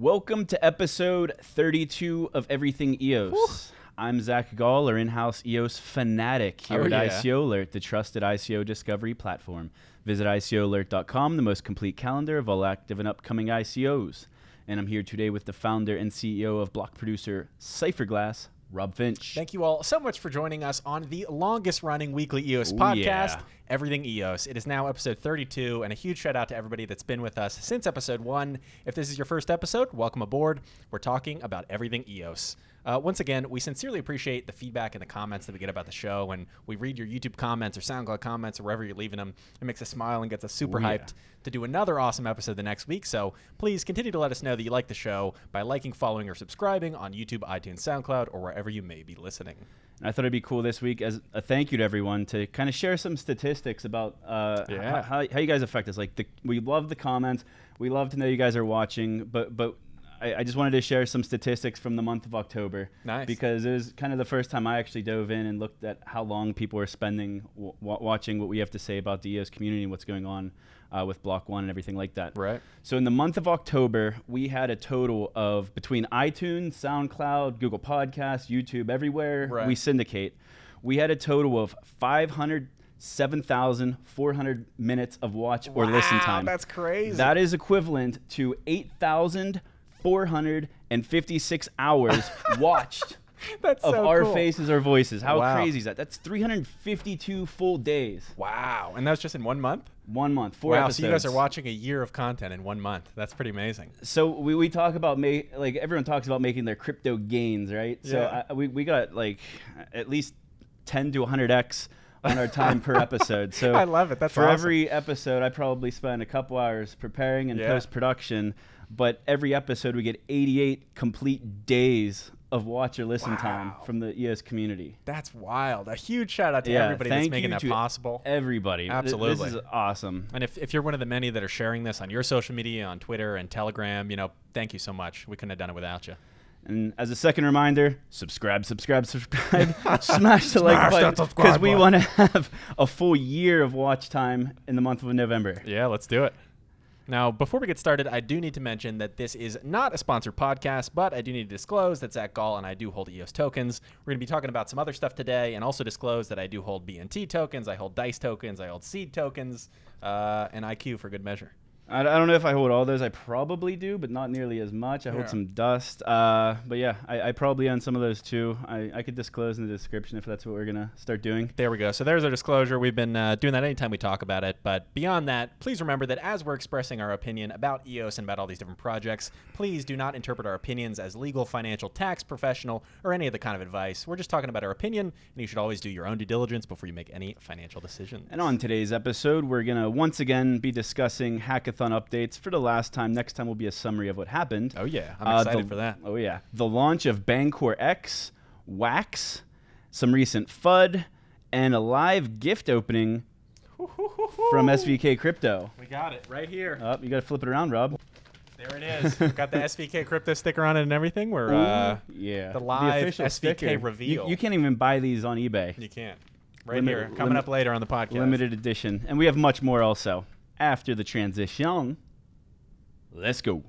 Welcome to episode 32 of Everything EOS. I'm Zack Gall, our in house EOS fanatic oh, here Oh, at yeah. ICO Alert, the trusted ICO discovery platform. Visit ICOalert.com, the most complete calendar of all active and upcoming ICOs. And I'm here today with the founder and CEO of block producer Cypherglass, Rob Finch. Thank you all so much for joining us on the longest running weekly EOS Ooh, podcast, yeah. Everything EOS. It is now episode 32, and a huge shout out to everybody that's been with us since episode one. If this is your first episode, welcome aboard. We're talking about everything EOS. Uh, once again, we sincerely appreciate the feedback and the comments that we get about the show. And we read your YouTube comments or SoundCloud comments or wherever you're leaving them. It makes us smile and gets us super Ooh, yeah. hyped to do another awesome episode the next week. So please continue to let us know that you like the show by liking, following, or subscribing on YouTube, iTunes, SoundCloud, or wherever you may be listening. I thought it'd be cool this week as a thank you to everyone to kind of share some statistics about uh, Yeah. how, how you guys affect us. Like the, we love the comments, we love to know you guys are watching, but but I, I just wanted to share some statistics from the month of October. Nice. Because it was kind of the first time I actually dove in and looked at how long people are spending w- watching what we have to say about the EOS community and what's going on uh, with Block One and everything like that. Right. So in the month of October, we had a total of between iTunes, SoundCloud, Google Podcasts, YouTube, everywhere Right. we syndicate, we had a total of 507,400 minutes of watch or listen Wow, time. that's crazy. That is equivalent to 8,456 hours watched That's of so our cool. faces or voices. How Wow. crazy is that? That's 352 full days. Wow. And that was just in one month? One month, four wow. episodes. So you guys are watching a year of content in one month. That's pretty amazing. so we, we talk about like everyone talks about making their crypto gains right so Yeah. I, we, we got like at least 10 to 100x on our time per episode so I love it. That's for awesome. every episode i probably spend a couple hours preparing and Yeah. post-production but every episode we get 88 complete days of watch or listen time from the EOS community. That's wild. A huge shout out to Yeah, everybody that's making that possible. Everybody. Th- Absolutely. This is awesome. And if, if you're one of the many that are sharing this on your social media, on Twitter and Telegram, you know, thank you so much. We couldn't have done it without you. And as a second reminder, subscribe, subscribe, subscribe. Smash the like Smash button because we want to have a full year of watch time in the month of November. Yeah, let's do it. Now, before we get started, I do need to mention that this is not a sponsored podcast, but I do need to disclose that Zack Gall and I do hold EOS tokens. We're going to be talking about some other stuff today, and also disclose that I do hold BNT tokens, I hold Dice tokens, I hold Seed tokens, uh, and IQ for good measure. I, I don't know if I hold all those. I probably do, but not nearly as much. I hold some dust. Uh, but yeah, I, I probably own some of those too. I, I could disclose in the description if that's what we're gonna start doing. There we go. So there's our disclosure. We've been uh, doing that anytime we talk about it. But beyond that, please remember that as we're expressing our opinion about EOS and about all these different projects, please do not interpret our opinions as legal, financial, tax, professional, or any other kind of advice. We're just talking about our opinion, and you should always do your own due diligence before you make any financial decisions. And on today's episode, we're gonna once again be discussing hackathon updates for the last time. Next time will be a summary of what happened. Oh yeah, I'm Uh, excited the- for that. Oh yeah, the launch of Bancor X, Wax, some recent FUD, and a live gift opening from SVK Crypto. We got it right here. Oh, you gotta flip it around, Rob. There it is. got the SVK crypto sticker on it and everything. We're uh, yeah, the live official SVK sticker. You- reveal. You, can't even buy these on eBay. you can't. Right Limit- here, coming limit- up later on the podcast. Limited edition, and we have much more also after the transition. Let's go.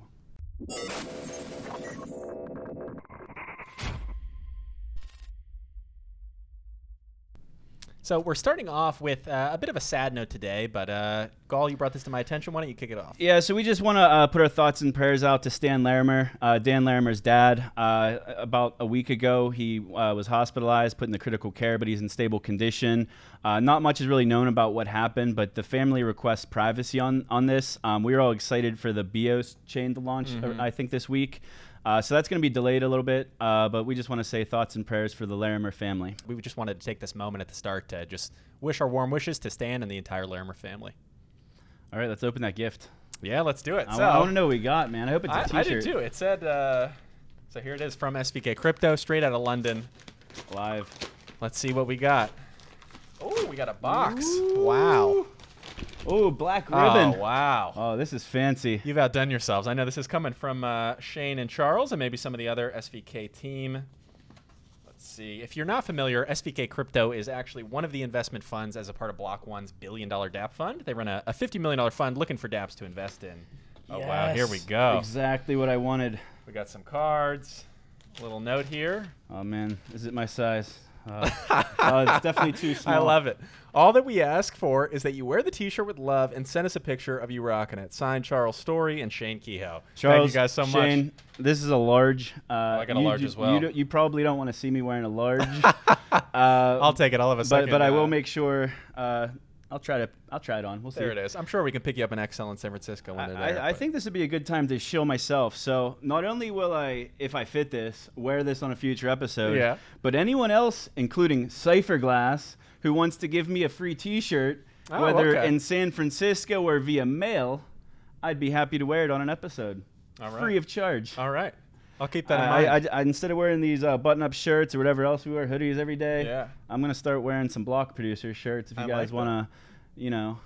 So we're starting off with uh, a bit of a sad note today, but uh, Gall, you brought this to my attention. Why don't you kick it off? Yeah, so we just want to uh, put our thoughts and prayers out to Stan Larimer, uh, Dan Larimer's dad. Uh, about a week ago, he uh, was hospitalized, put in the critical care, but he's in stable condition. Uh, not much is really known about what happened, but the family requests privacy on on this. Um, we were all excited for the BIOS chain to launch, uh, I think, this week. Uh, so that's going to be delayed a little bit, uh, but we just want to say thoughts and prayers for the Larimer family. We just wanted to take this moment at the start to just wish our warm wishes to Stan and the entire Larimer family. All right, let's open that gift. Yeah, let's do it. I, so, want to know what we got, man. I hope it's a I, t-shirt. I did too. It said, uh, so here it is from SVK Crypto, straight out of London. Live. Let's see what we got. Oh, we got a box. Wow. Oh, black ribbon. Oh, wow. Oh, this is fancy. You've outdone yourselves. I know this is coming from uh, Shane and Charles and maybe some of the other SVK team. Let's see. If you're not familiar, SVK Crypto is actually one of the investment funds as a part of Block One's billion dollar DAP fund. They run a, a $50 million fund looking for DApps to invest in. Oh, wow, here we go. Exactly what I wanted. We got some cards. a Little note here. Oh man, is it my size? Uh, uh, it's definitely too small. I love it. All that we ask for is that you wear the T-shirt with love and send us a picture of you rocking it. Signed, Charles Story and Shane Kehoe. Charles, Thank you guys so much. Shane, much. This is a large. Uh, I got a you large do- as well. You, do- you probably don't want to see me wearing a large. uh, I'll take it. I'll have a but second. but I will uh, make sure. I'll try to. I'll try it on. We'll see. There it is. I'm sure we can pick you up an XL in San Francisco when they're I, there. I but- think this would be a good time to show myself. So not only will I, if I fit this, wear this on a future episode, Yeah. but anyone else, including Cypherglass, who wants to give me a free T-shirt, Oh, whether okay. in San Francisco or via mail, I'd be happy to wear it on an episode, All right. free of charge. All right. I'll keep that in I, mind. I, I, instead of wearing these uh, button-up shirts or whatever else we wear, hoodies every day, Yeah. I'm gonna start wearing some block producer shirts. If you I guys like wanna, you know,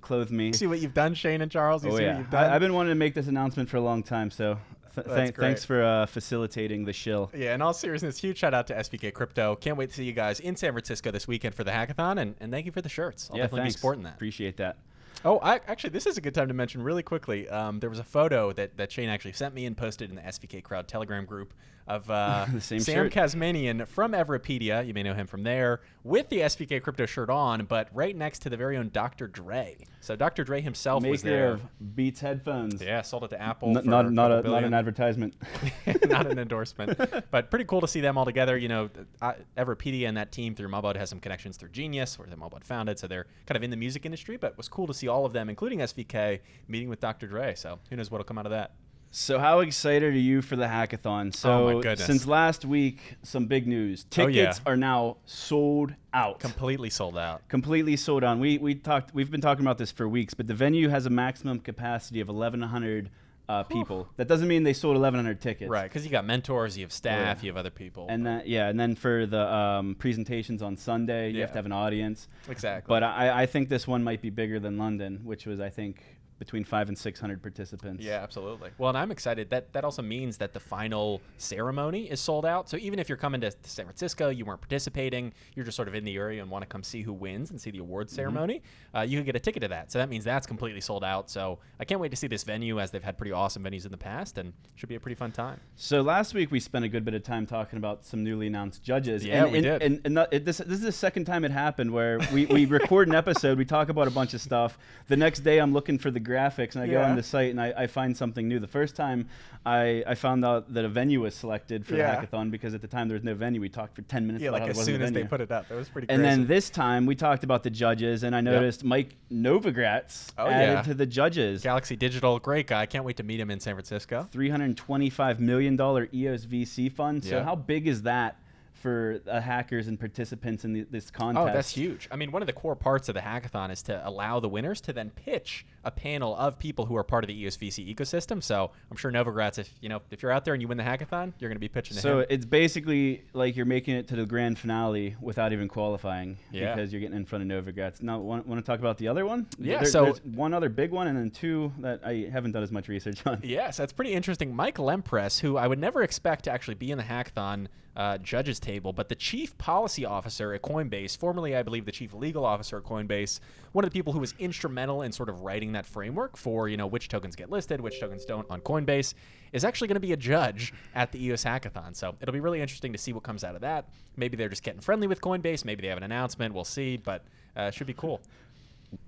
clothe me. see what you've done, Shane and Charles. You Oh see what yeah, you've done. I, I've been wanting to make this announcement for a long time. So, th- great. thanks for uh, facilitating the shill. Yeah, in all seriousness, huge shout out to SVK Crypto. Can't wait to see you guys in San Francisco this weekend for the hackathon, and, and thank you for the shirts. I'll yeah, definitely thanks. be sporting that. Appreciate that. Oh, I, actually, this is a good time to mention really quickly. Um, there was a photo that, that Shane actually sent me and posted in the SVK Crowd Telegram group of uh, Sam shirt. Kazemian from Everipedia. You may know him from there with the SVK Crypto shirt on, but right next to the very own Dr. Dre. So Dr. Dre himself was Maker there. of Beats headphones. Yeah, sold it to Apple. N- for not not a not an advertisement. not an endorsement, but pretty cool to see them all together. You know, I, Everipedia and that team through Mahbod has some connections through Genius, where the Mahbod founded, so they're kind of in the music industry. But it was cool to see all of them, including SVK, meeting with Dr. Dre. So who knows what'll come out of that? So, how excited are you for the hackathon? So, Oh my goodness. since last week, some big news. Oh, Tickets yeah. are now sold out. Completely sold out. completely sold out. We we talked. We've been talking about this for weeks, but the venue has a maximum capacity of 1,100 uh, people. That doesn't mean they sold 1,100 tickets. Right, because you got mentors, you have staff, Yeah. you have other people. And then yeah, and then for the um, presentations on Sunday, you have to have an audience. exactly. But I, I think this one might be bigger than London, which was I think between five and 600 participants. Yeah, absolutely. Well, and I'm excited. That that also means that the final ceremony is sold out. So even if you're coming to, San Francisco, you weren't participating, you're just sort of in the area and want to come see who wins and see the awards ceremony, uh, you can get a ticket to that. So that means that's completely sold out. So I can't wait to see this venue as they've had pretty awesome venues in the past and should be a pretty fun time. So last week we spent a good bit of time talking about some newly announced judges. Yeah, and, we and, did. And, and not- it, this, this is the second time it happened where we, we record an episode, we talk about a bunch of stuff. The next day I'm looking for the graphics and I go on the site and I, I find something new. The first time I, I found out that a venue was selected for Yeah. the hackathon because at the time there was no venue. We talked for 10 minutes Yeah, about like as soon as they put it up, that was pretty. And crazy. then this time we talked about the judges, and I noticed Mike Novogratz Oh, added yeah. to the judges. Galaxy Digital, great guy. Can't wait to meet him in San Francisco. $325 million EOS VC fund. So, Yeah. how big is that for uh, hackers and participants in the, this contest? Oh, that's huge. I mean, one of the core parts of the hackathon is to allow the winners to then pitch a panel of people who are part of the E EOSVC ecosystem. So I'm sure Novogratz, if you know, if you're out there and you win the hackathon, you're going to be pitching So, him. it's basically like you're making it to the grand finale without even qualifying Yeah. because you're getting in front of Novogratz. Now, want, want to talk about the other one? Yeah, There- so- there's one other big one, and then two that I haven't done as much research on. Yes, that's pretty interesting. Mike Lempres, who I would never expect to actually be in the hackathon uh, judges table, but the chief policy officer at Coinbase, formerly, I believe, the chief legal officer at Coinbase, one of the people who was instrumental in sort of writing that framework for you know which tokens get listed, which tokens don't on Coinbase, is actually going to be a judge at the EOS hackathon. So it'll be really interesting to see what comes out of that. Maybe they're just getting friendly with Coinbase. Maybe they have an announcement. We'll see, but uh, it should be cool.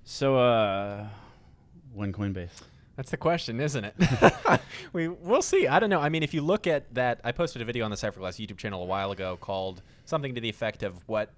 So, uh, when Coinbase? That's the question, isn't it? we we'll see. I don't know. I mean, if you look at that, I posted a video on the Cypherglass YouTube channel a while ago called something to the effect of what.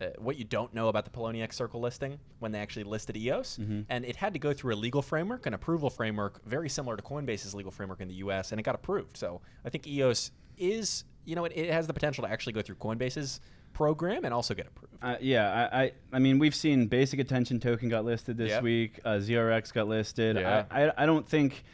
Uh, what you don't know about the Poloniex Circle listing when they actually listed EOS, and it had to go through a legal framework, an approval framework, very similar to Coinbase's legal framework in the U.S., and it got approved. So I think EOS is, you know, it, it has the potential to actually go through Coinbase's program and also get approved. Uh, yeah, I, I, I mean, we've seen Basic Attention Token got listed this Yep. week. Uh, ZRX got listed. Yeah. I, I, I don't think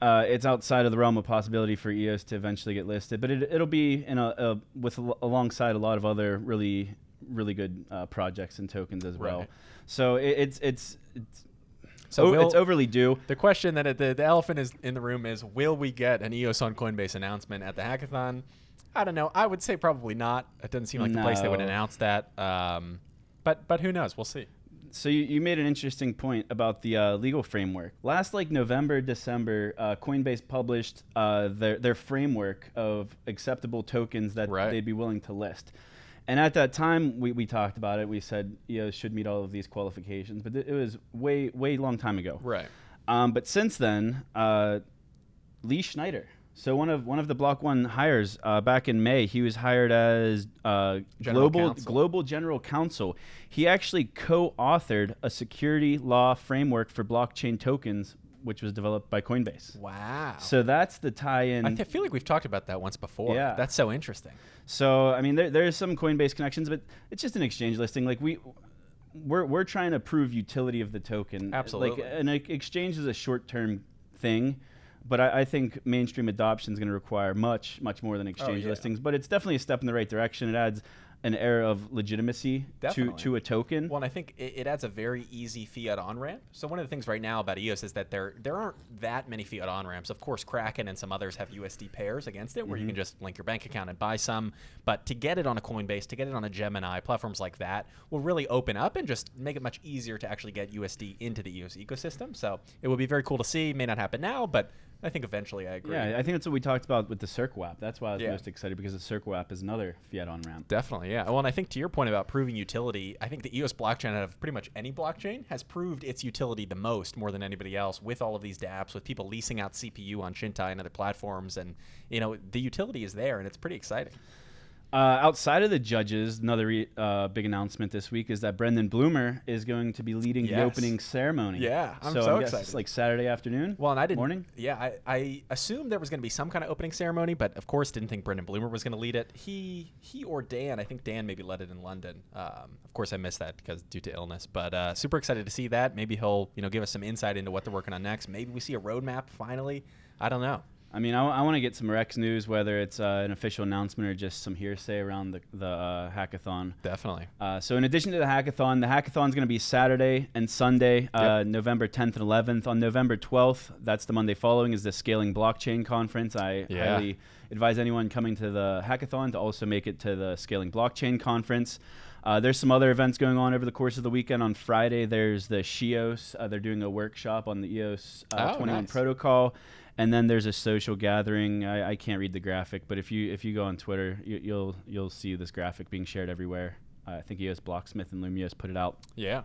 uh, it's outside of the realm of possibility for EOS to eventually get listed, but it, it'll be in a, a with a, alongside a lot of other really really good uh, projects and tokens as well. Right. So it, it's it's it's So o- it's overly due. The question that the, the elephant is in the room is: Will we get an EOS on Coinbase announcement at the hackathon? I don't know. I would say probably not. It doesn't seem like the place they would announce that. Um, but but who knows? We'll see. So you, you made an interesting point about the uh, legal framework. Last like November, December, uh, Coinbase published uh, their their framework of acceptable tokens that Right. they'd be willing to list. And at that time, we, we talked about it. We said EOS should meet all of these qualifications, but th- it was way way long time ago. Right. Um, but since then, uh, Lee Schneider. So one of one of the Block One hires uh, back in May, he was hired as uh, General global counsel. global general counsel. He actually co-authored a security law framework for blockchain tokens, which was developed by Coinbase. Wow. So that's the tie-in. I th- feel like we've talked about that once before. Yeah. That's so interesting. So I mean, there, there's some Coinbase connections, but it's just an exchange listing. Like we, we're we're trying to prove utility of the token. Absolutely. Like an exchange is a short-term thing, but I, I think mainstream adoption is going to require much much more than oh, exchange yeah. listings. But it's definitely a step in the right direction. It adds an air of legitimacy to, Definitely. to a token. Well, and I think it, it adds a very easy fiat on ramp. So one of the things right now about EOS is that there there aren't that many fiat on ramps. Of course, Kraken and some others have USD pairs against it, where you mm-hmm. can just link your bank account and buy some. But to get it on a Coinbase, to get it on a Gemini, platforms like that will really open up and just make it much easier to actually get USD into the EOS ecosystem. So it will be very cool to see. May not happen now, but I think eventually I agree. yeah, I think that's what we talked about with the Circle app. That's why I was Yeah. most excited because the Circle app is another fiat on ramp. Definitely, yeah. Well, and I think to your point about proving utility, I think the EOS blockchain out of pretty much any blockchain has proved its utility the most, more than anybody else, with all of these dApps, with people leasing out CPU on Chintai and other platforms, and you know the utility is there, and it's pretty exciting. Uh, outside of the judges, another re- uh, big announcement this week is that Brendan Blumer is going to be leading the opening ceremony. Yeah, I'm so, so excited. It's like Saturday afternoon. Well, and I didn't. morning. Yeah, I, I assumed there was going to be some kind of opening ceremony, but of course didn't think Brendan Blumer was going to lead it. He he or Dan, I think Dan maybe led it in London. Um, of course, I missed that because due to illness. But uh, super excited to see that. Maybe he'll you know give us some insight into what they're working on next. Maybe we see a roadmap finally. I don't know. I mean, I, want to get some Rex news, whether it's uh, an official announcement or just some hearsay around the, the uh, hackathon. Definitely. Uh, so, in addition to the hackathon, the hackathon is going to be Saturday and Sunday, uh, November 10th and 11th. On November 12th, that's the Monday following, is the Scaling Blockchain Conference. I Yeah. highly advise anyone coming to the hackathon to also make it to the Scaling Blockchain Conference. Uh, there's some other events going on over the course of the weekend. On Friday, there's the Sheos. Uh, they're doing a workshop on the EOS uh, Oh, 21 nice. protocol. And then there's a social gathering. I, I can't read the graphic, but if you if you go on Twitter, you, you'll you'll see this graphic being shared everywhere. Uh, I think EOS Blocksmith and Lumeos put it out. Yeah.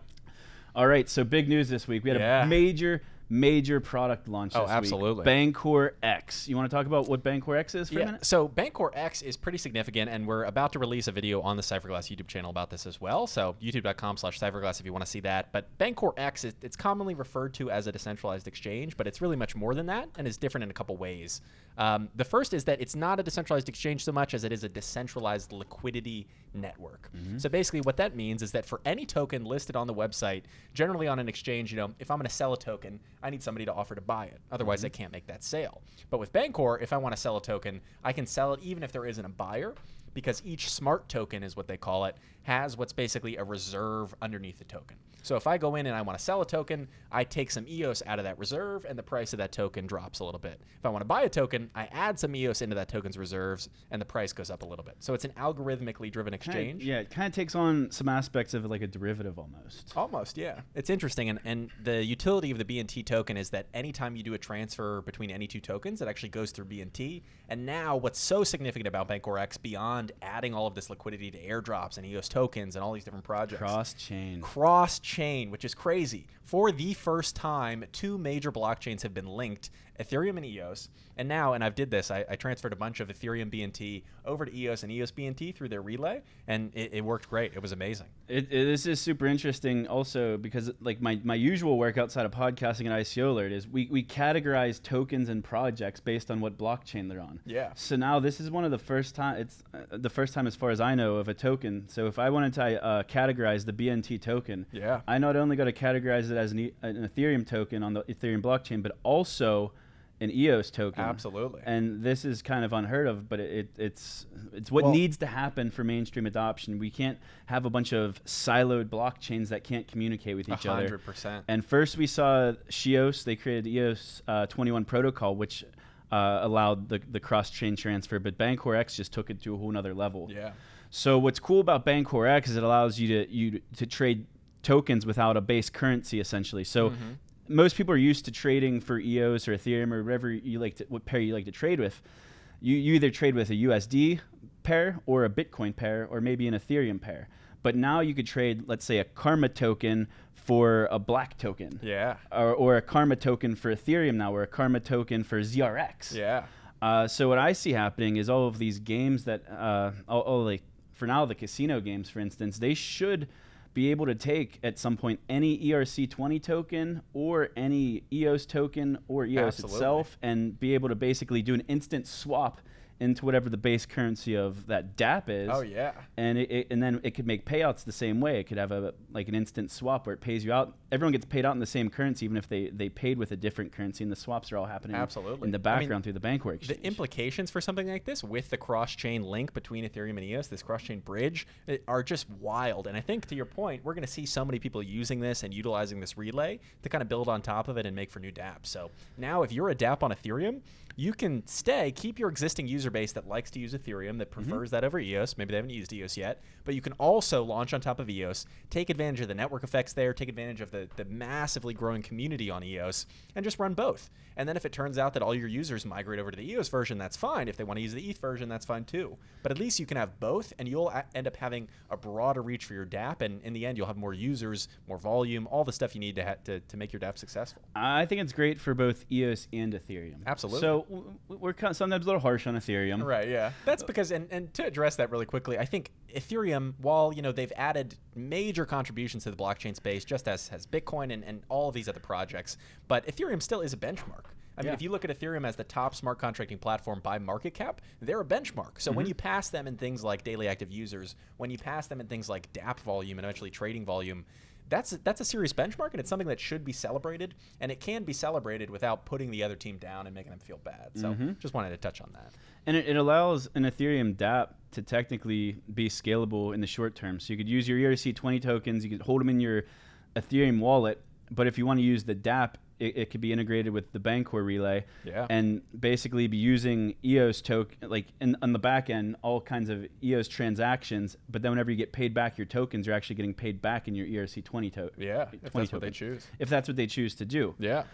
All right, so big news this week. We had Yeah. a major major product launch. Oh, this week. absolutely. Bancor X. You want to talk about what Bancor X is for a Yeah. minute? So Bancor X is pretty significant, and we're about to release a video on the Cypherglass YouTube channel about this as well. So youtube.com slash Cypherglass if you want to see that. But Bancor X, is, it's commonly referred to as a decentralized exchange, but it's really much more than that and is different in a couple ways. Um, the first is that it's not a decentralized exchange so much as it is a decentralized liquidity network. So basically, what that means is that for any token listed on the website, generally on an exchange, you know, if I'm going to sell a token, I need somebody to offer to buy it. Otherwise, mm-hmm. I can't make that sale. But with Bancor, if I want to sell a token, I can sell it even if there isn't a buyer because each smart token is what they call it has what's basically a reserve underneath the token. So if I go in and I want to sell a token, I take some EOS out of that reserve and the price of that token drops a little bit. If I want to buy a token, I add some EOS into that token's reserves and the price goes up a little bit. So it's an algorithmically driven Kinda- exchange. yeah, it kind of takes on some aspects of like a derivative almost. Almost, yeah. It's interesting, and, and the utility of the BNT token is that anytime you do a transfer between any two tokens, it actually goes through BNT. And now, what's so significant about Bancor X, beyond adding all of this liquidity to airdrops and EOS tokens and all these different projects, Cross chain. cross chain, which is crazy. For the first time, two major blockchains have been linked Ethereum and EOS. And now, and I've did this, I, I transferred a bunch of Ethereum BNT over to EOS and EOS BNT through their relay, and it, it worked great. It was amazing. It, it, this is super interesting also because like my, my usual work outside of podcasting and ICO alert is we, we categorize tokens and projects based on what blockchain they're on. Yeah. So now this is one of the first time it's uh, the first time as far as I know of a token. So if I wanted to uh, categorize the BNT token, Yeah. I not only got to categorize it as an, e- an Ethereum token on the Ethereum blockchain, but also an EOS token. Absolutely. And this is kind of unheard of, but it, it's it's what Well- needs to happen for mainstream adoption. We can't have a bunch of siloed blockchains that can't communicate with each other. 100%. And first we saw Sheos. They created EOS uh, 21 protocol, which uh, allowed the, the cross-chain transfer, but Bancor X just took it to a whole nother level. Yeah. So what's cool about Bancor X is it allows you to you to trade tokens without a base currency essentially. So Mm-hmm. most people are used to trading for EOS or Ethereum or whatever you like to what pair you like to trade with. You you either trade with a USD pair or a Bitcoin pair or maybe an Ethereum pair. But now you could trade, let's say, a Karma token for a Black token, Yeah. or, or a Karma token for Ethereum now, or a Karma token for ZRX. Yeah. Uh, so what I see happening is all of these games that, uh, all, all like for now the casino games, for instance, they should be able to take at some point any ERC20 token or any EOS token or EOS Absolutely. itself, and be able to basically do an instant swap into whatever the base currency of that DAP is. Oh yeah. And it, it, and then it could make payouts the same way. It could have a like an instant swap where it pays you out. Everyone gets paid out in the same currency, even if they, they paid with a different currency. And the swaps are all happening Absolutely. in the I mean, background through the Bancor exchange. The implications for something like this with the cross-chain link between Ethereum and EOS, this cross-chain bridge, eh, are just wild. And I think to your point, we're going to see so many people using this and utilizing this relay to kind of build on top of it and make for new dApps. So now, if you're a dApp on Ethereum, you can stay, keep your existing user base that likes to use Ethereum, that mm-hmm. prefers that over EOS. Maybe they haven't used EOS yet, but you can also launch on top of EOS, take advantage of the network effects there, take advantage of the, the massively growing community on EOS, and just run both. And then if it turns out that all your users migrate over to the EOS version, that's fine. If they want to use the ETH version, that's fine too. But at least you can have both, and you'll a- end up having a broader reach for your dApp. And in the end, you'll have more users, more volume, all the stuff you need to ha- to, to make your dApp successful. I think it's great for both EOS and Ethereum. Absolutely. So w- w- we're kind of sometimes a little harsh on Ethereum. Right, yeah. That's because and, and to address that really quickly, I think Ethereum, while you know they've added major contributions to the blockchain space, just as has Bitcoin and, and all of these other projects, but Ethereum still is a benchmark. I mean, Yeah. if you look at Ethereum as the top smart contracting platform by market cap, they're a benchmark. So when mm-hmm. you pass them in things like daily active users, when you pass them in things like DApp volume and eventually trading volume, that's that's a serious benchmark, and it's something that should be celebrated. And it can be celebrated without putting the other team down and making them feel bad. So mm-hmm. just wanted to touch on that. And it, it allows an Ethereum DApp to technically be scalable in the short term. So you could use your ERC20 tokens, you could hold them in your Ethereum wallet, but if you want to use the DApp, it, it could be integrated with the Bancor relay Yeah. and basically be using EOS token, like in, on the back end, all kinds of EOS transactions. But then whenever you get paid back your tokens, you're actually getting paid back in your ERC20 token. Yeah, if that's what they choose. If that's what they choose to do. Yeah.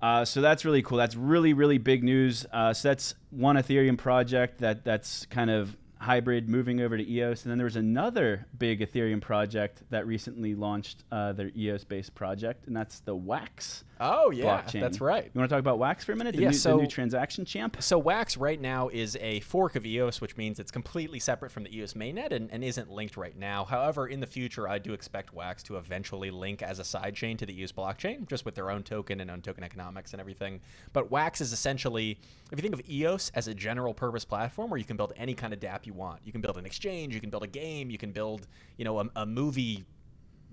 Uh, so that's really cool. That's really really big news. Uh, so that's one Ethereum project that that's kind of hybrid moving over to EOS, and then there was another big Ethereum project that recently launched uh, their EOS based project, and that's the Wax Oh yeah, blockchain. that's right. You want to talk about Wax for a minute? The, Yeah, new, so- the new transaction champ. So Wax right now is a fork of EOS, which means it's completely separate from the EOS mainnet and, and isn't linked right now. However, in the future, I do expect Wax to eventually link as a sidechain to the EOS blockchain, just with their own token and own token economics and everything. But Wax is essentially, if you think of EOS as a general purpose platform where you can build any kind of DApp you want, you can build an exchange, you can build a game, you can build, you know, a, a movie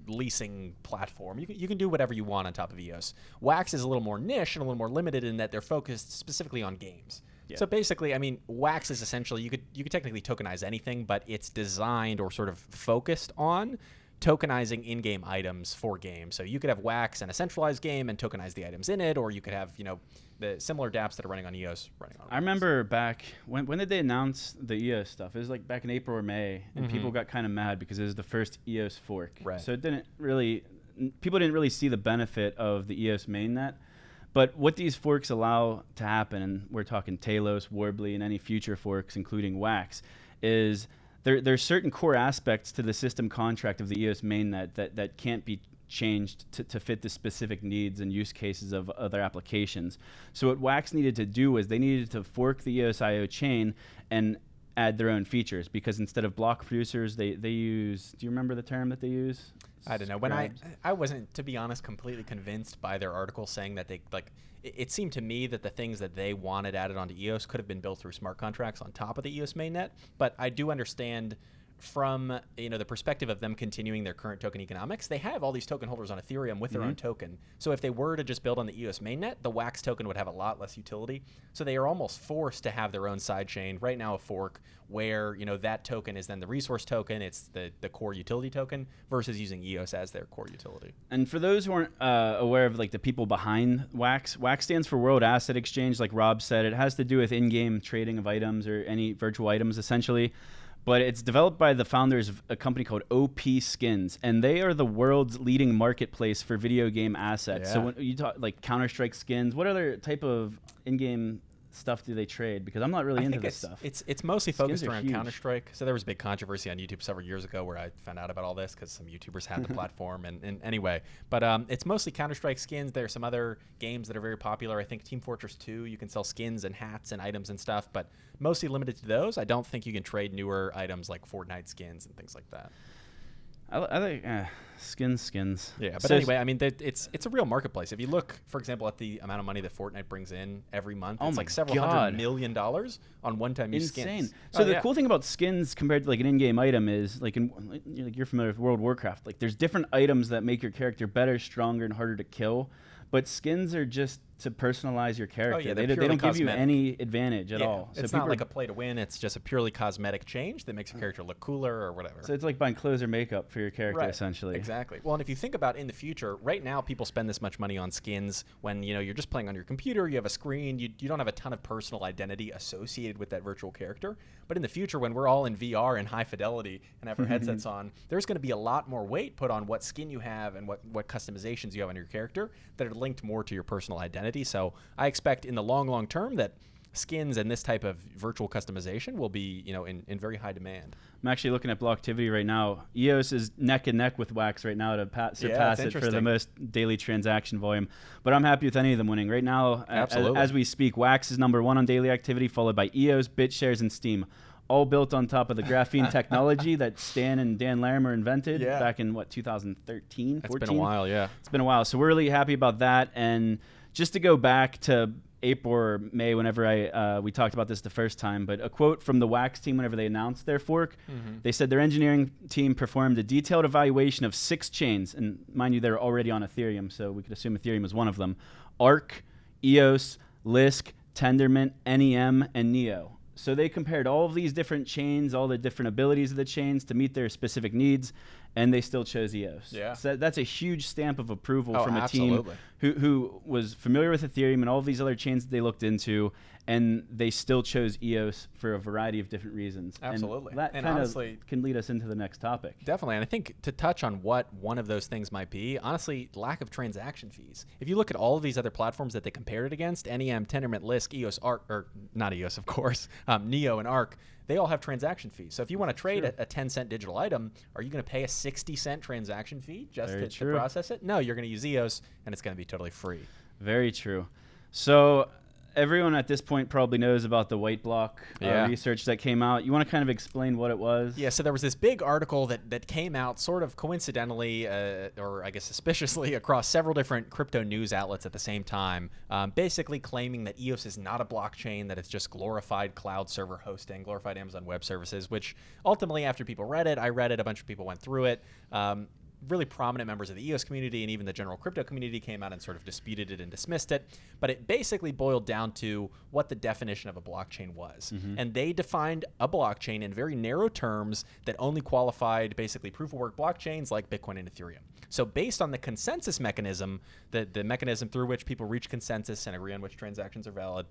leasing platform. You can, you can do whatever you want on top of EOS. Wax is a little more niche and a little more limited in that they're focused specifically on games. Yeah. So basically, I mean, Wax is essentially you could you could technically tokenize anything, but it's designed or sort of focused on tokenizing in-game items for games. So you could have Wax and a centralized game and tokenize the items in it, or you could have you know the similar DApps that are running on EOS running on. I remember back when when did they announce the EOS stuff? It was like back in April or May, and people got kind of mad because it was the first EOS fork. Mm-hmm. Right. So it didn't really, people didn't really see the benefit of the EOS mainnet. But what these forks allow to happen, and we're talking Telos, Worbli, and any future forks, including Wax, is there there's certain core aspects to the system contract of the EOS mainnet that that can't be changed to, to fit the specific needs and use cases of other applications. So what Wax needed to do was they needed to fork the EOS.io chain and add their own features because instead of block producers, they, they use, do you remember the term that they use? I don't know. When I I wasn't, to be honest, completely convinced by their article saying that they like. It, it seemed to me that the things that they wanted added onto EOS could have been built through smart contracts on top of the EOS mainnet. But I do understand from you know the perspective of them continuing their current token economics, they have all these token holders on Ethereum with their own token. So if they were to just build on the EOS mainnet, the Wax token would have a lot less utility. So they are almost forced to have their own sidechain right now, a fork where you know that token is then the resource token, it's the the core utility token versus using EOS as their core utility. And for those who aren't uh, aware of like the people behind Wax, Wax stands for World Asset Exchange. Like Rob said, it has to do with in-game trading of items or any virtual items, essentially. But it's developed by the founders of a company called OP Skins, and they are the world's leading marketplace for video game assets. So when you talk like Counter Strike skins, what other type of in-game stuff do they trade? Because I'm not really I into this it's, stuff. It's it's mostly Skins focused around. Counter Strike. So there was a big controversy on YouTube several years ago where I found out about all this because some YouTubers had the platform. And, and anyway, but um, it's mostly Counter Strike skins. There are some other games that are very popular. I think Team Fortress 2, you can sell skins and hats and items and stuff, but mostly limited to those. I don't think you can trade newer items like Fortnite skins and things like that. I, I think uh, skins, skins. Yeah, but So- anyway, I mean, it's it's a real marketplace. If you look, for example, at the amount of money that Fortnite brings in every month, Oh it's like several God. hundred million dollars on one-time use insane. skins. So Oh, the yeah. cool thing about skins compared to like an in-game item is like in like like you're familiar with World of Warcraft. Like there's different items that make your character better, stronger, and harder to kill. But skins are just to personalize your character. Oh, yeah, they, don't- they don't give you any advantage at Yeah, all. So it's not like a play to win. It's just a purely cosmetic change that makes your mm. character look cooler or whatever. So it's like buying clothes or makeup for your character, Right, essentially. Exactly. Well, and if you think about in the future, right now people spend this much money on skins when you know you're just playing on your computer, you have a screen, you, you don't have a ton of personal identity associated with that virtual character. But in the future, when we're all in VR and high fidelity and have our headsets on, there's going to be a lot more weight put on what skin you have and what what customizations you have on your character that are linked more to your personal identity. So I expect in the long, long term that skins and this type of virtual customization will be you know in, in very high demand. I'm actually looking at Blocktivity right now. EOS is neck and neck with Wax right now to pa- surpass that's it for the most daily transaction volume. But I'm happy with any of them winning. Right now, a- as, Absolutely. as we speak, Wax is number one on daily activity, followed by EOS, BitShares, and Steam. All built on top of the graphene technology that Stan and Dan Larimer invented Yeah. back in what 2013, It's been a while, yeah. It's been a while, so we're really happy about that. And just to go back to April or May, whenever I uh, we talked about this the first time, but a quote from the Wax team whenever they announced their fork, they said their engineering team performed a detailed evaluation of six chains, and mind you, they're already on Ethereum, so we could assume Ethereum is one of them: Ark, EOS, Lisk, Tendermint, NEM, and Neo. So they compared all of these different chains, all the different abilities of the chains to meet their specific needs, and they still chose EOS. Yeah. So that's a huge stamp of approval Oh, from a absolutely. team who, who was familiar with Ethereum and all of these other chains that they looked into, and they still chose EOS for a variety of different reasons. And Absolutely. that And kind honestly- of can lead us into the next topic. Definitely. And I think to touch on what one of those things might be, honestly, lack of transaction fees. If you look at all of these other platforms that they compared it against, NEM, Tendermint, Lisk, EOS, Ark, or not EOS, of course, um, Neo and Ark, they all have transaction fees. So if you want to trade a, a 10 cent digital item, are you going to pay a 60 cent transaction fee just to, to process it? No, you're going to use EOS and it's going to be totally free. Very true. So everyone at this point probably knows about the Whiteblock uh, Yeah. research that came out. You want to kind of explain what it was? Yeah, so there was this big article that, that came out sort of coincidentally, uh, or I guess suspiciously, across several different crypto news outlets at the same time, um, basically claiming that EOS is not a blockchain, that it's just glorified cloud server hosting, glorified Amazon Web Services, which ultimately, after people read it, I read it, a bunch of people went through it. Um, really prominent members of the EOS community and even the general crypto community came out and sort of disputed it and dismissed it. But it basically boiled down to what the definition of a blockchain was. Mm-hmm. And they defined a blockchain in very narrow terms that only qualified basically proof of work blockchains like Bitcoin and Ethereum. So, based on the consensus mechanism, the, the mechanism through which people reach consensus and agree on which transactions are valid,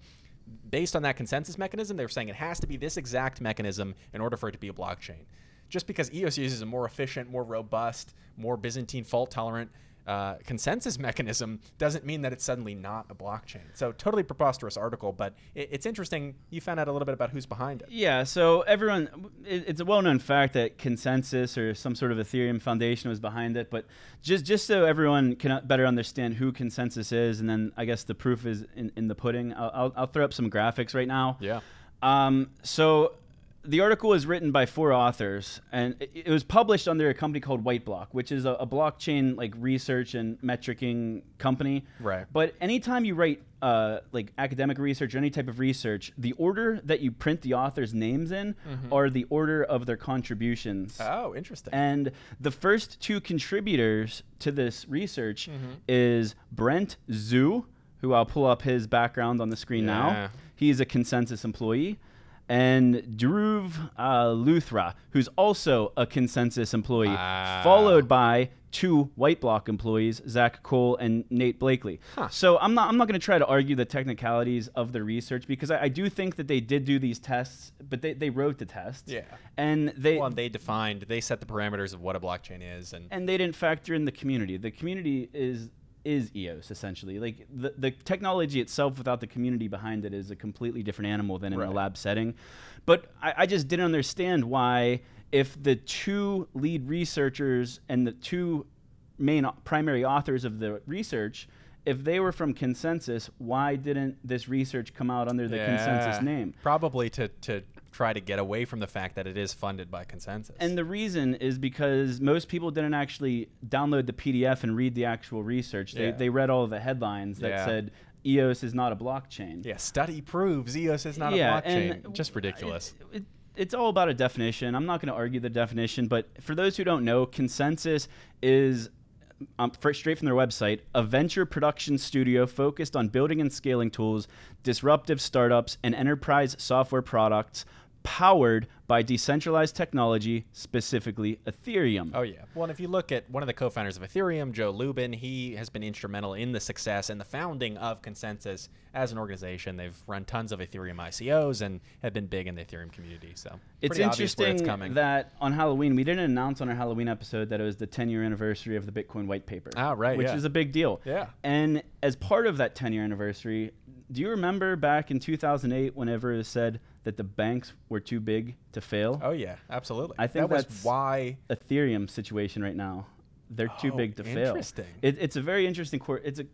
based on that consensus mechanism, they were saying it has to be this exact mechanism in order for it to be a blockchain just because EOS uses a more efficient, more robust, more Byzantine fault tolerant uh, consensus mechanism doesn't mean that it's suddenly not a blockchain. So totally preposterous article, but it, it's interesting. You found out a little bit about who's behind it. Yeah, so everyone, it, it's a well-known fact that ConsenSys or some sort of Ethereum foundation was behind it. But just just so everyone can better understand who ConsenSys is, and then I guess the proof is in, in the pudding. I'll, I'll, I'll throw up some graphics right now. Yeah. Um, so the article was written by four authors, and it, it was published under a company called Whiteblock, which is a, a blockchain like research and metricing company. Right. But anytime you write uh, like academic research or any type of research, the order that you print the authors' names in are the order of their contributions. Oh, interesting. And the first two contributors to this research is Brent Xu, who I'll pull up his background on the screen Yeah. now. He's a ConsenSys employee. And Dhruv uh, Luthra, who's also a ConsenSys employee, Wow. followed by two Whiteblock employees, Zak Cole and Nate Blakely. Huh. So I'm not I'm not going to try to argue the technicalities of the research because I, I do think that they did do these tests, but they, they wrote the tests. Yeah. And they Well, they defined, they set the parameters of what a blockchain is, and and they didn't factor in the community. The community is is EOS essentially. Like the the technology itself without the community behind it is a completely different animal than in Right. a lab setting. But I, I just didn't understand why if the two lead researchers and the two main primary authors of the research if they were from ConsenSys why didn't this research come out under the ConsenSys name Probably to, to try to get away from the fact that it is funded by ConsenSys. And the reason is because most people didn't actually download the PDF and read the actual research. They, Yeah. they read all of the headlines that Yeah. said EOS is not a blockchain. yeah, study proves EOS is not Yeah, a blockchain. Just ridiculous. It, it, it's all about a definition. I'm not going to argue the definition, but for those who don't know, ConsenSys is um, straight from their website a venture production studio focused on building and scaling tools, disruptive startups, and enterprise software products powered by decentralized technology, specifically Ethereum. Oh yeah. Well, and if you look at one of the co-founders of Ethereum, Joe Lubin, he has been instrumental in the success and the founding of ConsenSys as an organization. They've run tons of Ethereum ICOs and have been big in the Ethereum community. So It's pretty obvious where interesting it's coming. that on Halloween we didn't announce on our Halloween episode that it was the 10 year anniversary of the Bitcoin white paper. Ah, right, Which yeah. is a big deal. Yeah. And as part of that 10 year anniversary, do you remember back in 2008 whenever it was said that the banks were too big to fail? oh yeah, absolutely. I think that that's- why. Ethereum situation right now. They're too Oh, big to fail. interesting. It, it's a very interesting. Cor- it's a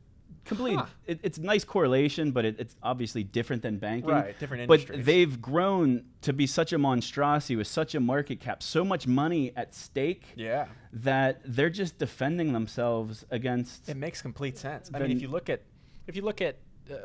complete. Huh. It, it's nice correlation, but it, it's obviously different than banking. Right, different But they've grown to be such a monstrosity with such a market cap, so much money at stake Yeah. that they're just defending themselves against. It makes complete sense. I mean, if you look at, if you look at,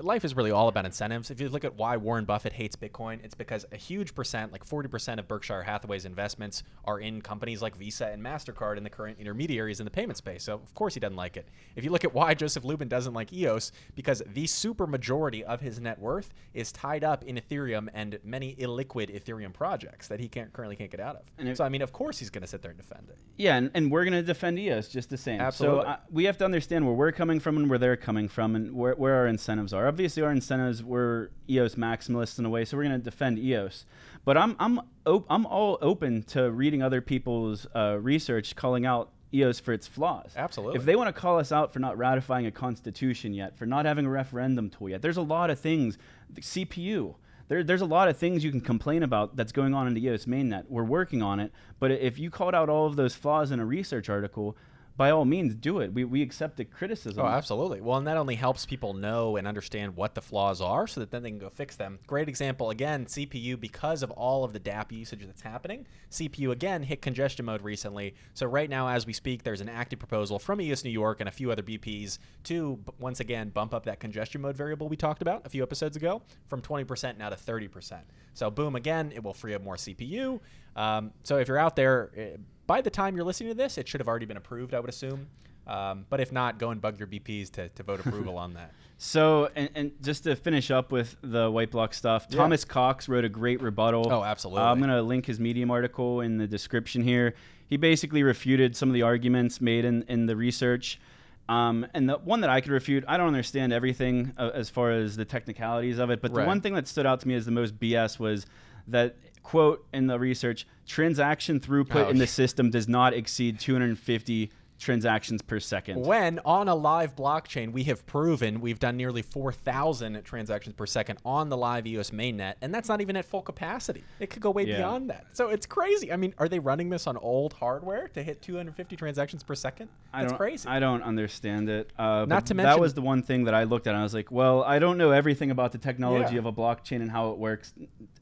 life is really all about incentives. If you look at why Warren Buffett hates Bitcoin, it's because a huge percent, like 40% of Berkshire Hathaway's investments are in companies like Visa and MasterCard and the current intermediaries in the payment space. So, of course, he doesn't like it. If you look at why Joseph Lubin doesn't like EOS, because the super majority of his net worth is tied up in Ethereum and many illiquid Ethereum projects that he can't currently can't get out of. If- so, I mean, of course, he's going to sit there and defend it. Yeah, and, and we're going to defend EOS just the same. Absolutely. So uh, we have to understand where we're coming from and where they're coming from and where, where our incentives are. Obviously, our incentives were EOS maximalists in a way, so we're going to defend EOS. But I'm I'm op- I'm all open to reading other people's uh, research calling out EOS for its flaws. Absolutely. If they want to call us out for not ratifying a constitution yet, for not having a referendum tool yet, there's a lot of things. The CPU. There, there's a lot of things you can complain about that's going on in the EOS mainnet. We're working on it, but if you called out all of those flaws in a research article, by all means, do it. We, we accept the criticism. Oh, absolutely. Well, and that only helps people know and understand what the flaws are so that then they can go fix them. Great example, again, CPU, because of all of the DAP usage that's happening, CPU again hit congestion mode recently. So, right now, as we speak, there's an active proposal from EOS New York and a few other BPs to, once again, bump up that congestion mode variable we talked about a few episodes ago from 20% now to 30%. So, boom, again, it will free up more CPU. Um, so, if you're out there, eh, by the time you're listening to this, it should have already been approved, I would assume. Um, but if not, go and bug your BPs to, to vote approval on that. So, and, and just to finish up with the Whiteblock stuff, Yeah. Thomas Cox wrote a great rebuttal. Oh, absolutely. Uh, I'm going to link his Medium article in the description here. He basically refuted some of the arguments made in, in the research. Um, and the one that I could refute, I don't understand everything uh, as far as the technicalities of it, but Right. the one thing that stood out to me as the most BS was that quote in the research transaction throughput Oh, in the system does not exceed 250 transactions per second. When on a live blockchain, we have proven we've done nearly 4,000 transactions per second on the live EOS mainnet, and that's not even at full capacity. It could go way Yeah. beyond that. So it's crazy. I mean, are they running this on old hardware to hit 250 transactions per second? That's crazy. I don't understand it. Uh, Not to that was the one thing that I looked at. and I was like, well, I don't know everything about the technology Yeah. of a blockchain and how it works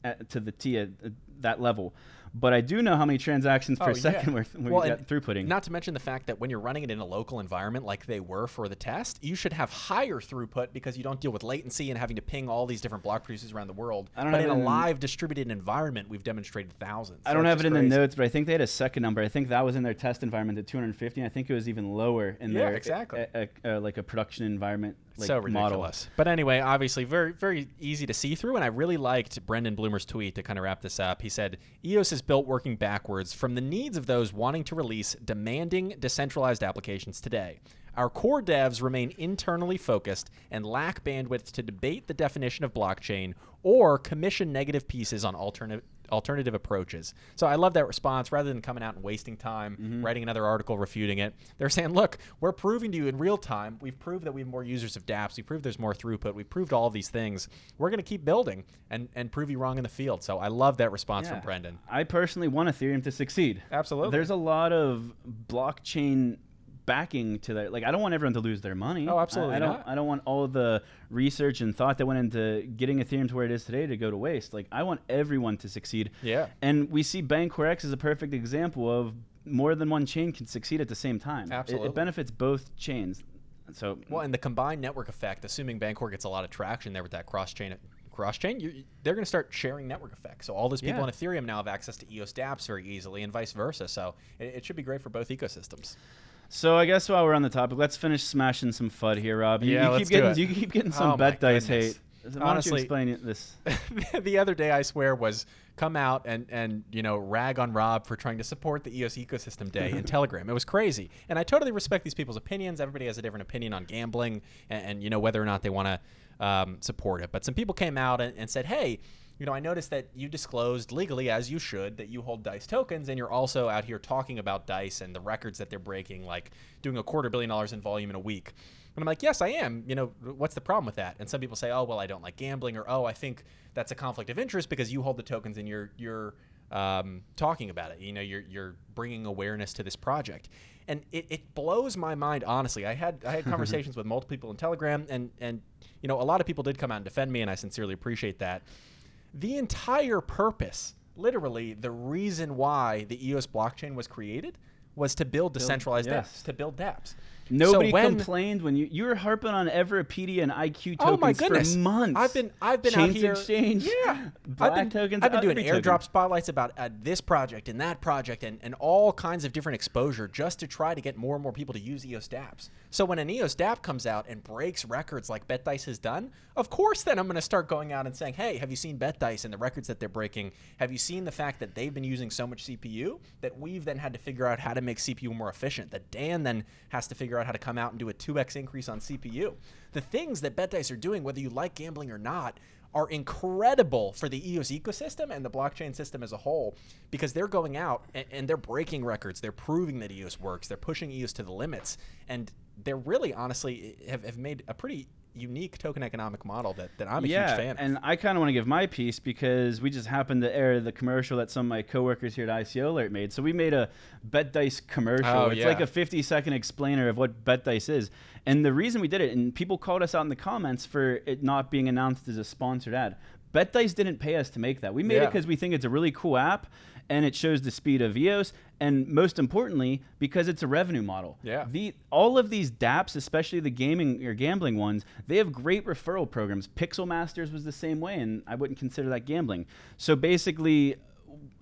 at, to the T at at that level. But I do know how many transactions per Oh, yeah. second we're, we're Well, and throughputting. Not to mention the fact that when you're running it in a local environment like they were for the test, you should have higher throughput because you don't deal with latency and having to ping all these different block producers around the world. I don't but in a live distributed environment, we've demonstrated thousands. I So don't have it in the notes, but I think they had a second number. I think that was in their test environment at 250. and I think it was even lower in Yeah, their exactly. uh, uh, uh, like a production environment like so model. ridiculous. But anyway, obviously very very easy to see through and I really liked Brendan Blumer's tweet to kind of wrap this up. He said EOS is built working backwards from the needs of those wanting to release demanding decentralized applications today. Our core devs remain internally focused and lack bandwidth to debate the definition of blockchain or commission negative pieces on alternative alternative approaches. So I love that response. Rather than coming out and wasting time Mm-hmm. writing another article refuting it, they're saying, "Look, we're proving to you in real time. We've proved that we have more users of DApps. We proved there's more throughput. We proved all these things. We're going to keep building and and prove you wrong in the field." So I love that response from Brendan. I personally want Ethereum to succeed. Absolutely. There's a lot of blockchain backing to that. Like I don't want everyone to lose their money. Oh, I- absolutely I, don't. not. I don't want all the research and thought that went into getting Ethereum to where it is today to go to waste. Like I want everyone to succeed. Yeah. And we see BancorX as a perfect example of more than one chain can succeed at the same time. It- Absolutely. It, benefits both chains. So Well, and the combined network effect, assuming Bancor gets a lot of traction there with that cross chain. Cross chain, they're going to start sharing network effects. So all those people Yeah. on Ethereum now have access to EOS DApps very easily, and vice versa. So it, it should be great for both ecosystems. So I guess while we're on the topic, let's finish smashing some FUD here, Rob. You, Yeah, you let's keep do getting it. you keep getting Oh some my bet dice hate. Why don't Honestly- you explain this? the other day, I swear, was come out and and you know rag on Rob for trying to support the EOS ecosystem day in Telegram. It was crazy, and I totally respect these people's opinions. Everybody has a different opinion on gambling, and, and you know whether or not they want to um, support it. But some people came out and, and said, "Hey." You know, I noticed that you disclosed legally, as you should, that you hold Dice tokens, and you're also out here talking about Dice and the records that they're breaking, like doing a quarter billion dollars in volume in a week. And I'm like, yes, I am. You know, what's the problem with that? And some people say, oh, well, I don't like gambling, or oh, I think that's a conflict of interest because you hold the tokens and you're you're um, talking about it. You know, you're you're bringing awareness to this project, and it, it blows my mind. Honestly, I had I had conversations with multiple people in Telegram, and and you know, a lot of people did come out and defend me, and I sincerely appreciate that. The entire purpose, literally, the reason why the EOS blockchain was created was to build decentralized yes. dApps, to build dApps. Nobody so when, complained when you you were harping on Everipedia and IQ tokens Oh my goodness! for months. I've been I've been Chains out here. Exchange, Yeah, Black I've been tokens. I've been doing every token. airdrop spotlights about uh, this project and that project and, and all kinds of different exposure just to try to get more and more people to use EOS DApps. So when an EOS DApp comes out and breaks records like BetDice has done, of course then I'm going to start going out and saying, hey, have you seen BetDice and the records that they're breaking? Have you seen the fact that they've been using so much CPU that we've then had to figure out how to make CPU more efficient? That Dan then has to figure out how to come out and do a 2x increase on CPU. The things that BetDice are doing, whether you like gambling or not, are incredible for the EOS ecosystem and the blockchain system as a whole because they're going out and, and they're breaking records. They're proving that EOS works. They're pushing EOS to the limits. And they're really, honestly, have, have made a pretty unique token economic model that, that I'm a yeah, huge fan of. and I kind of want to give my piece because we just happened to air the commercial that some of my coworkers here at ICO Alert made. So we made a Bet Dice commercial. Oh, it's yeah. like a 50 second explainer of what Bet Dice is. And the reason we did it, and people called us out in the comments for it not being announced as a sponsored ad. Bet Dice didn't pay us to make that. We made it because we think it's a really cool app and it shows the speed of EOS. And most importantly, because it's a revenue model. Yeah. The all of these DApps, especially the gaming or gambling ones, they have great referral programs. Pixel Masters was the same way, and I wouldn't consider that gambling. So basically,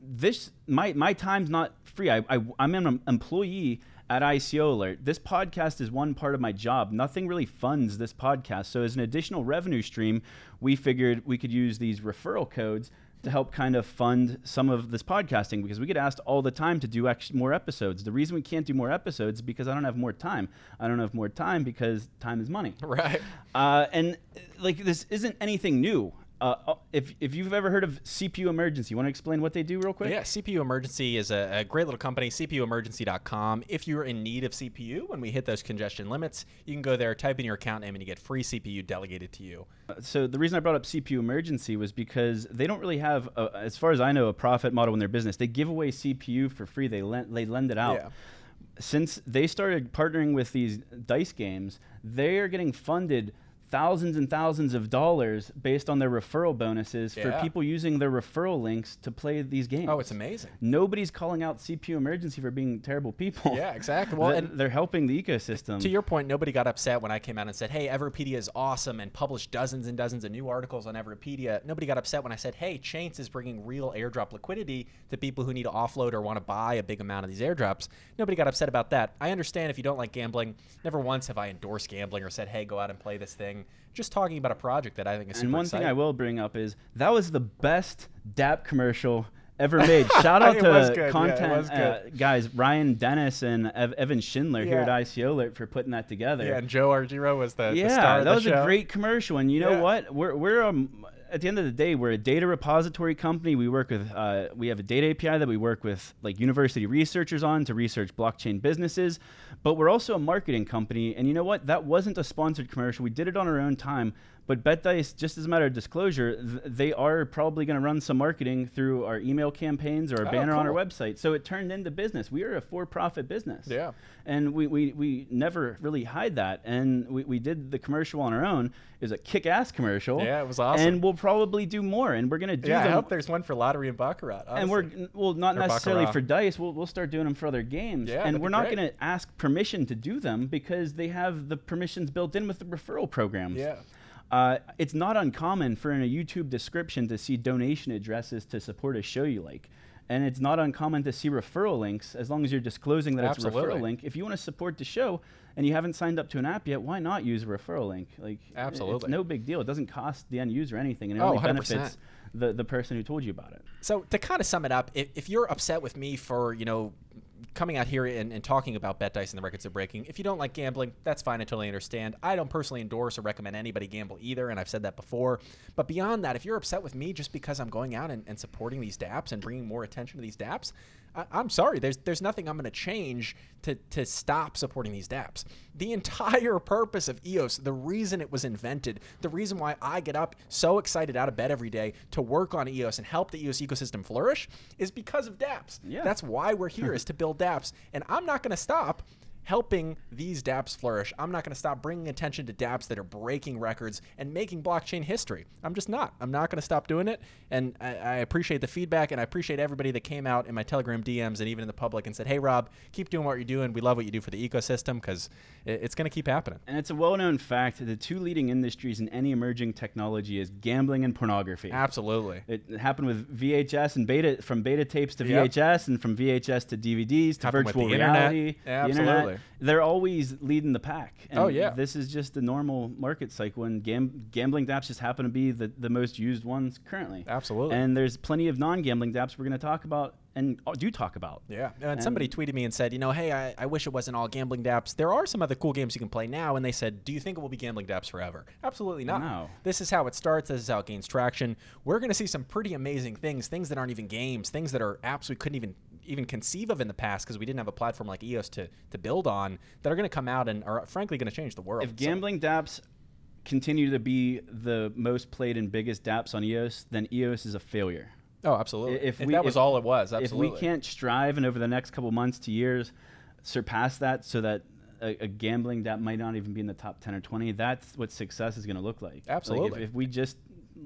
this my my time's not free. I, I I'm an employee at ICO Alert. This podcast is one part of my job. Nothing really funds this podcast. So as an additional revenue stream, we figured we could use these referral codes to help kind of fund some of this podcasting because we get asked all the time to do ex- more episodes. The reason we can't do more episodes is because I don't have more time. I don't have more time because time is money. right. Uh, and like this isn't anything new. Uh, uh, if if you've ever heard of CPU Emergency, you want to explain what they do real quick? Yeah, CPU Emergency is a, a great little company, CPUemergency.com. If you're in need of CPU when we hit those congestion limits, you can go there, type in your account name, and you get free CPU delegated to you. So the reason I brought up CPU Emergency was because they don't really have, a, as far as I know, a profit model in their business. They give away CPU for free. They lend they lend it out. Yeah. Since they started partnering with these dice games, they are getting funded thousands and thousands of dollars based on their referral bonuses for people using their referral links to play these games. Oh, it's amazing. Nobody's calling out CPU emergency for being terrible people. Yeah, exactly. Well, and they're helping the ecosystem. to your point, nobody got upset when I came out and said, "Hey, Everipedia is awesome," and published dozens and dozens of new articles on Everipedia. Nobody got upset when I said, "Hey, Chintai is bringing real airdrop liquidity to people who need to offload or want to buy a big amount of these airdrops." Nobody got upset about that. I understand if you don't like gambling. Never once have I endorsed gambling or said, "Hey, go out and play this thing." Just talking about a project that I think is super and one exciting. thing I will bring up is that was the best DAP commercial ever made. Shout out to good, content was uh, guys Ryan Dennis and Ev- Evan Schindler here at ICO Alert for putting that together. yeah, and Joe Argiro was the, the Yeah, star of that was show. a great commercial. And you know Yeah. what? We're we're um, at the end of the day, we're a data repository company. We work with uh, we have a data API that we work with like university researchers on to research blockchain businesses. But we're also a marketing company. And you know what? That wasn't a sponsored commercial. We did it on our own time. But BetDice, just as a matter of disclosure, th- they are probably going to run some marketing through our email campaigns or a Oh, banner on our website. So it turned into business. We are a for-profit business Yeah. and we, we, we never really hide that. And we, we did the commercial on our own. It was a kick-ass commercial. Yeah, it was awesome. And we'll probably do more. And we're gonna do Yeah, I hope there's one for lottery and baccarat. and we're well, not Or necessarily Baccarat. for dice. We'll, we'll start doing them for other games. Yeah, and we're not going to ask permission to do them because they have the permissions built in with the referral programs. Yeah. Uh, it's not uncommon for in a YouTube description to see donation addresses to support a show you like. And it's not uncommon to see referral links as long as you're disclosing that it's a referral link. If you want to support the show and you haven't signed up to an app yet, why not use a referral link? Like Absolutely. It's no big deal. It doesn't cost the end user anything and it Oh, only 100%. benefits the, the person who told you about it. So to kind of sum it up, if, if you're upset with me for you know coming out here and, and talking about bet dice and the records they're breaking, if you don't like gambling, that's fine. I totally understand. I don't personally endorse or recommend anybody gamble either, and I've said that before. But beyond that, if you're upset with me just because I'm going out and, and supporting these DApps and bringing more attention to these DApps, I, I'm sorry. There's there's nothing I'm going to change to to stop supporting these DApps. The entire purpose of EOS, the reason it was invented, the reason why I get up so excited out of bed every day to work on EOS and help the EOS ecosystem flourish, is because of DApps. Yeah. That's why we're here is to build DApps, and I'm not going to stop helping these dApps flourish. I'm not going to stop bringing attention to dApps that are breaking records and making blockchain history. I'm just not. I'm not going to stop doing it. And I, I appreciate the feedback and I appreciate everybody that came out in my Telegram DMs and even in the public and said, hey, Rob, keep doing what you're doing. We love what you do for the ecosystem because it, it's going to keep happening. And it's a well-known fact that the two leading industries in any emerging technology is gambling and pornography. Absolutely. It happened with VHS and beta from beta tapes to Yep. VHS and from VHS to DVDs to Happened with virtual the internet. reality. Yeah, the internet. They're always leading the pack. And Oh, yeah. This is just the normal market cycle, and gam- gambling dApps just happen to be the, the most used ones currently. Absolutely. And there's plenty of non-gambling dApps we're going to talk about and uh, do talk about. Yeah, and, somebody tweeted me and said, you know, hey, I, I wish it wasn't all gambling dApps. There are some other cool games you can play now, and they said, do you think it will be gambling dApps forever? Absolutely not. No. This is how it starts. This is how it gains traction. We're going to see some pretty amazing things, things that aren't even games, things that are apps we couldn't even even conceive of in the past because we didn't have a platform like EOS to to build on that are going to come out and are frankly going to change the world. If So- gambling dApps continue to be the most played and biggest dApps on EOS, then EOS is a failure. oh, absolutely. if If, we- that was if- all it was, absolutely. If we can't strive and over the next couple months to years surpass that so that a, a gambling that might not even be in the top 10 or 20, that's what success is going to look like. Like, if- Absolutely. if, we just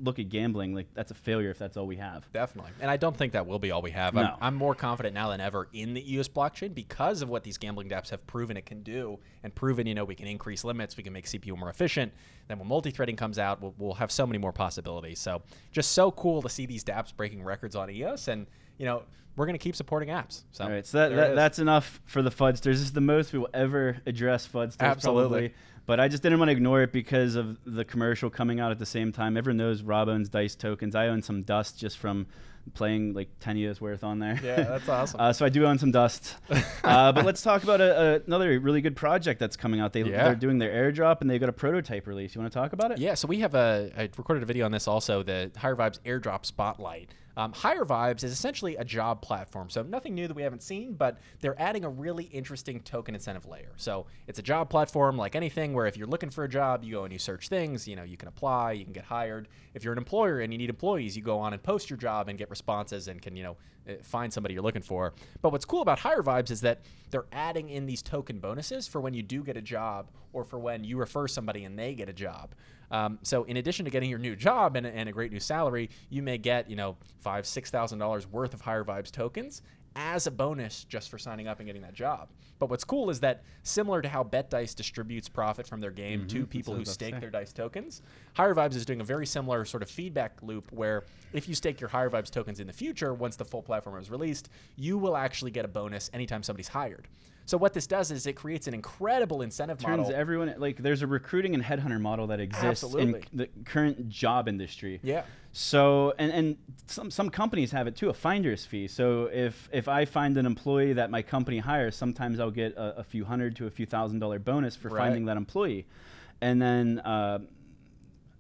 look at gambling, like that's a failure if that's all we have. Definitely. And I don't think that will be all we have. No. I'm, I'm more confident now than ever in the EOS blockchain because of what these gambling dApps have proven it can do and proven, you know, we can increase limits, we can make CPU more efficient. Then when multi-threading comes out, we'll, we'll have so many more possibilities. So just so cool to see these dApps breaking records on EOS. And, you know, we're going to keep supporting apps. So, All right, so that, that that's enough for the Fudsters. This is the most we will ever address Fudsters, Absolutely. probably. But I just didn't want to ignore it because of the commercial coming out at the same time. Everyone knows Rob owns Dice tokens. I own some Dust just from playing like 10 years worth on there. Yeah, that's awesome. uh, so I do own some Dust. uh, but let's talk about a, a, another really good project that's coming out. They, Yeah. They're doing their airdrop and they've got a prototype release. You want to talk about it? Yeah, so we have a. I recorded a video on this also. The Higher Vibes AirDrop Spotlight. Um, Higher Vibes is essentially a job platform. So nothing new that we haven't seen, but they're adding a really interesting token incentive layer. So it's a job platform like anything where if you're looking for a job, you go and you search things, you know, you can apply, you can get hired. If you're an employer and you need employees, you go on and post your job and get responses and can, you know, uh, find somebody you're looking for. But what's cool about Higher Vibes is that they're adding in these token bonuses for when you do get a job or for when you refer somebody and they get a job. Um, so in addition to getting your new job and, and, a great new salary, you may get you know five six thousand dollars worth of Higher Vibes tokens as a bonus just for signing up and getting that job. But what's cool is that similar to how BetDice distributes profit from their game mm-hmm, to people who stake their dice tokens, Higher Vibes is doing a very similar sort of feedback loop where if you stake your Higher Vibes tokens in the future, once the full platform is released, you will actually get a bonus anytime somebody's hired. So what this does is it creates an incredible incentive Turns model. everyone like there's a recruiting and headhunter model that exists Absolutely. in the current job industry. Yeah. So and and some some companies have it too, a finder's fee. So if if I find an employee that my company hires, sometimes I'll get a, a few hundred to a few thousand dollar bonus for right. finding that employee, and then. Uh,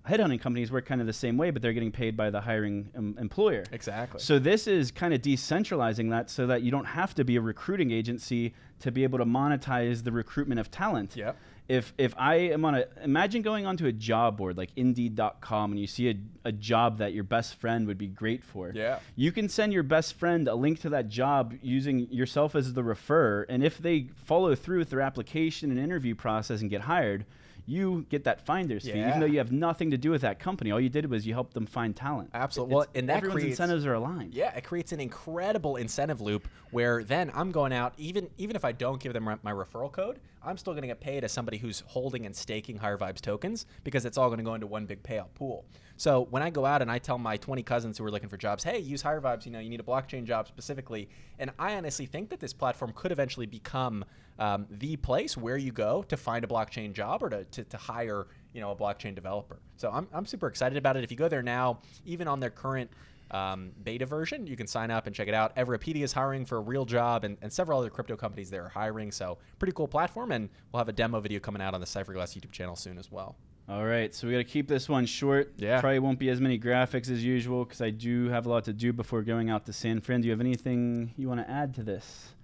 headhunting companies work kind of the same way, but they're getting paid by the hiring um, employer. Exactly. So this is kind of decentralizing that so that you don't have to be a recruiting agency to be able to monetize the recruitment of talent. Yeah. If if I am on a imagine going onto a job board like Indeed.com and you see a, a job that your best friend would be great for. Yeah. You can send your best friend a link to that job using yourself as the refer, and if they follow through with their application and interview process and get hired you get that finder's yeah. fee, even though you have nothing to do with that company. All you did was you helped them find talent. Absolutely. well, and that everyone's creates, incentives are aligned. Yeah, it creates an incredible incentive loop where then I'm going out, even even if I don't give them my referral code, I'm still going to get paid as somebody who's holding and staking Higher Vibes tokens because it's all going to go into one big payout pool. So when I go out and I tell my 20 cousins who are looking for jobs, hey, use Higher Vibes, you know, you need a blockchain job specifically. And I honestly think that this platform could eventually become um, the place where you go to find a blockchain job or to, to, to hire, you know, a blockchain developer. So I'm, I'm super excited about it. If you go there now, even on their current um, beta version. You can sign up and check it out. Everipedia is hiring for a real job, and, and several other crypto companies there are hiring. So pretty cool platform, and we'll have a demo video coming out on the Cypherglass YouTube channel soon as well. All right, so we got to keep this one short. Yeah. Probably won't be as many graphics as usual because I do have a lot to do before going out to San Fran. Do you have anything you want to add to this?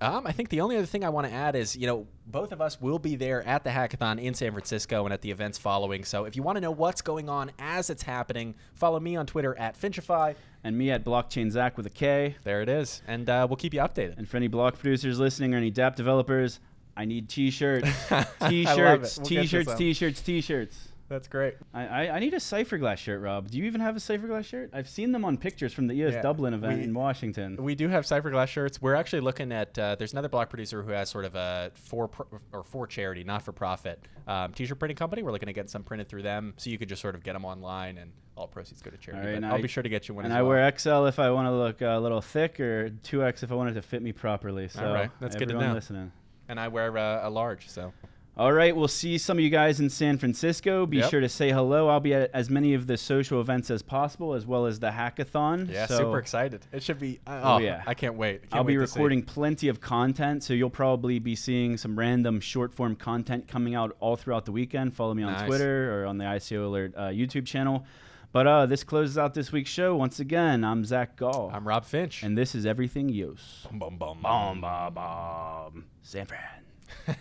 Um, I think the only other thing I want to add is, you know, both of us will be there at the hackathon in San Francisco and at the events following. So if you want to know what's going on as it's happening, follow me on Twitter at Finchify. And me at Blockchain Zack with a K. There it is. And uh, we'll keep you updated. And for any block producers listening or any DApp developers, I need t-shirts. t-shirts, we'll t-shirts, t-shirts, t-shirts. That's great. I, I, I, need a Cypherglass shirt, Rob. Do you even have a Cypherglass shirt? I've seen them on pictures from the EOS yeah, Dublin event we, in Washington. We do have Cypherglass shirts. We're actually looking at. Uh, there's another block producer who has sort of a for pro, or for charity, not for profit, um, t-shirt printing company. We're looking to get some printed through them, so you could just sort of get them online, and all proceeds go to charity. Right, I'll I, be sure to get you one. And I well. wear XL if I want to look a little thick, or 2X if I want it to fit me properly. So all right, that's good to know. Listening. And I wear uh, a large, so. All right, we'll see some of you guys in San Francisco. Be yep. sure to say hello. I'll be at as many of the social events as possible, as well as the hackathon. Yeah, so super excited. It should be. Uh, oh, yeah, I can't wait. Can't I'll wait be recording plenty of content, so you'll probably be seeing some random short form content coming out all throughout the weekend. Follow me on nice. Twitter or on the ICO Alert uh, YouTube channel. But uh, this closes out this week's show. Once again, I'm Zack Gall. I'm Rob Finch. And this is Everything EOS. Bum, bum, bum, bum, bum, bum. San Fran.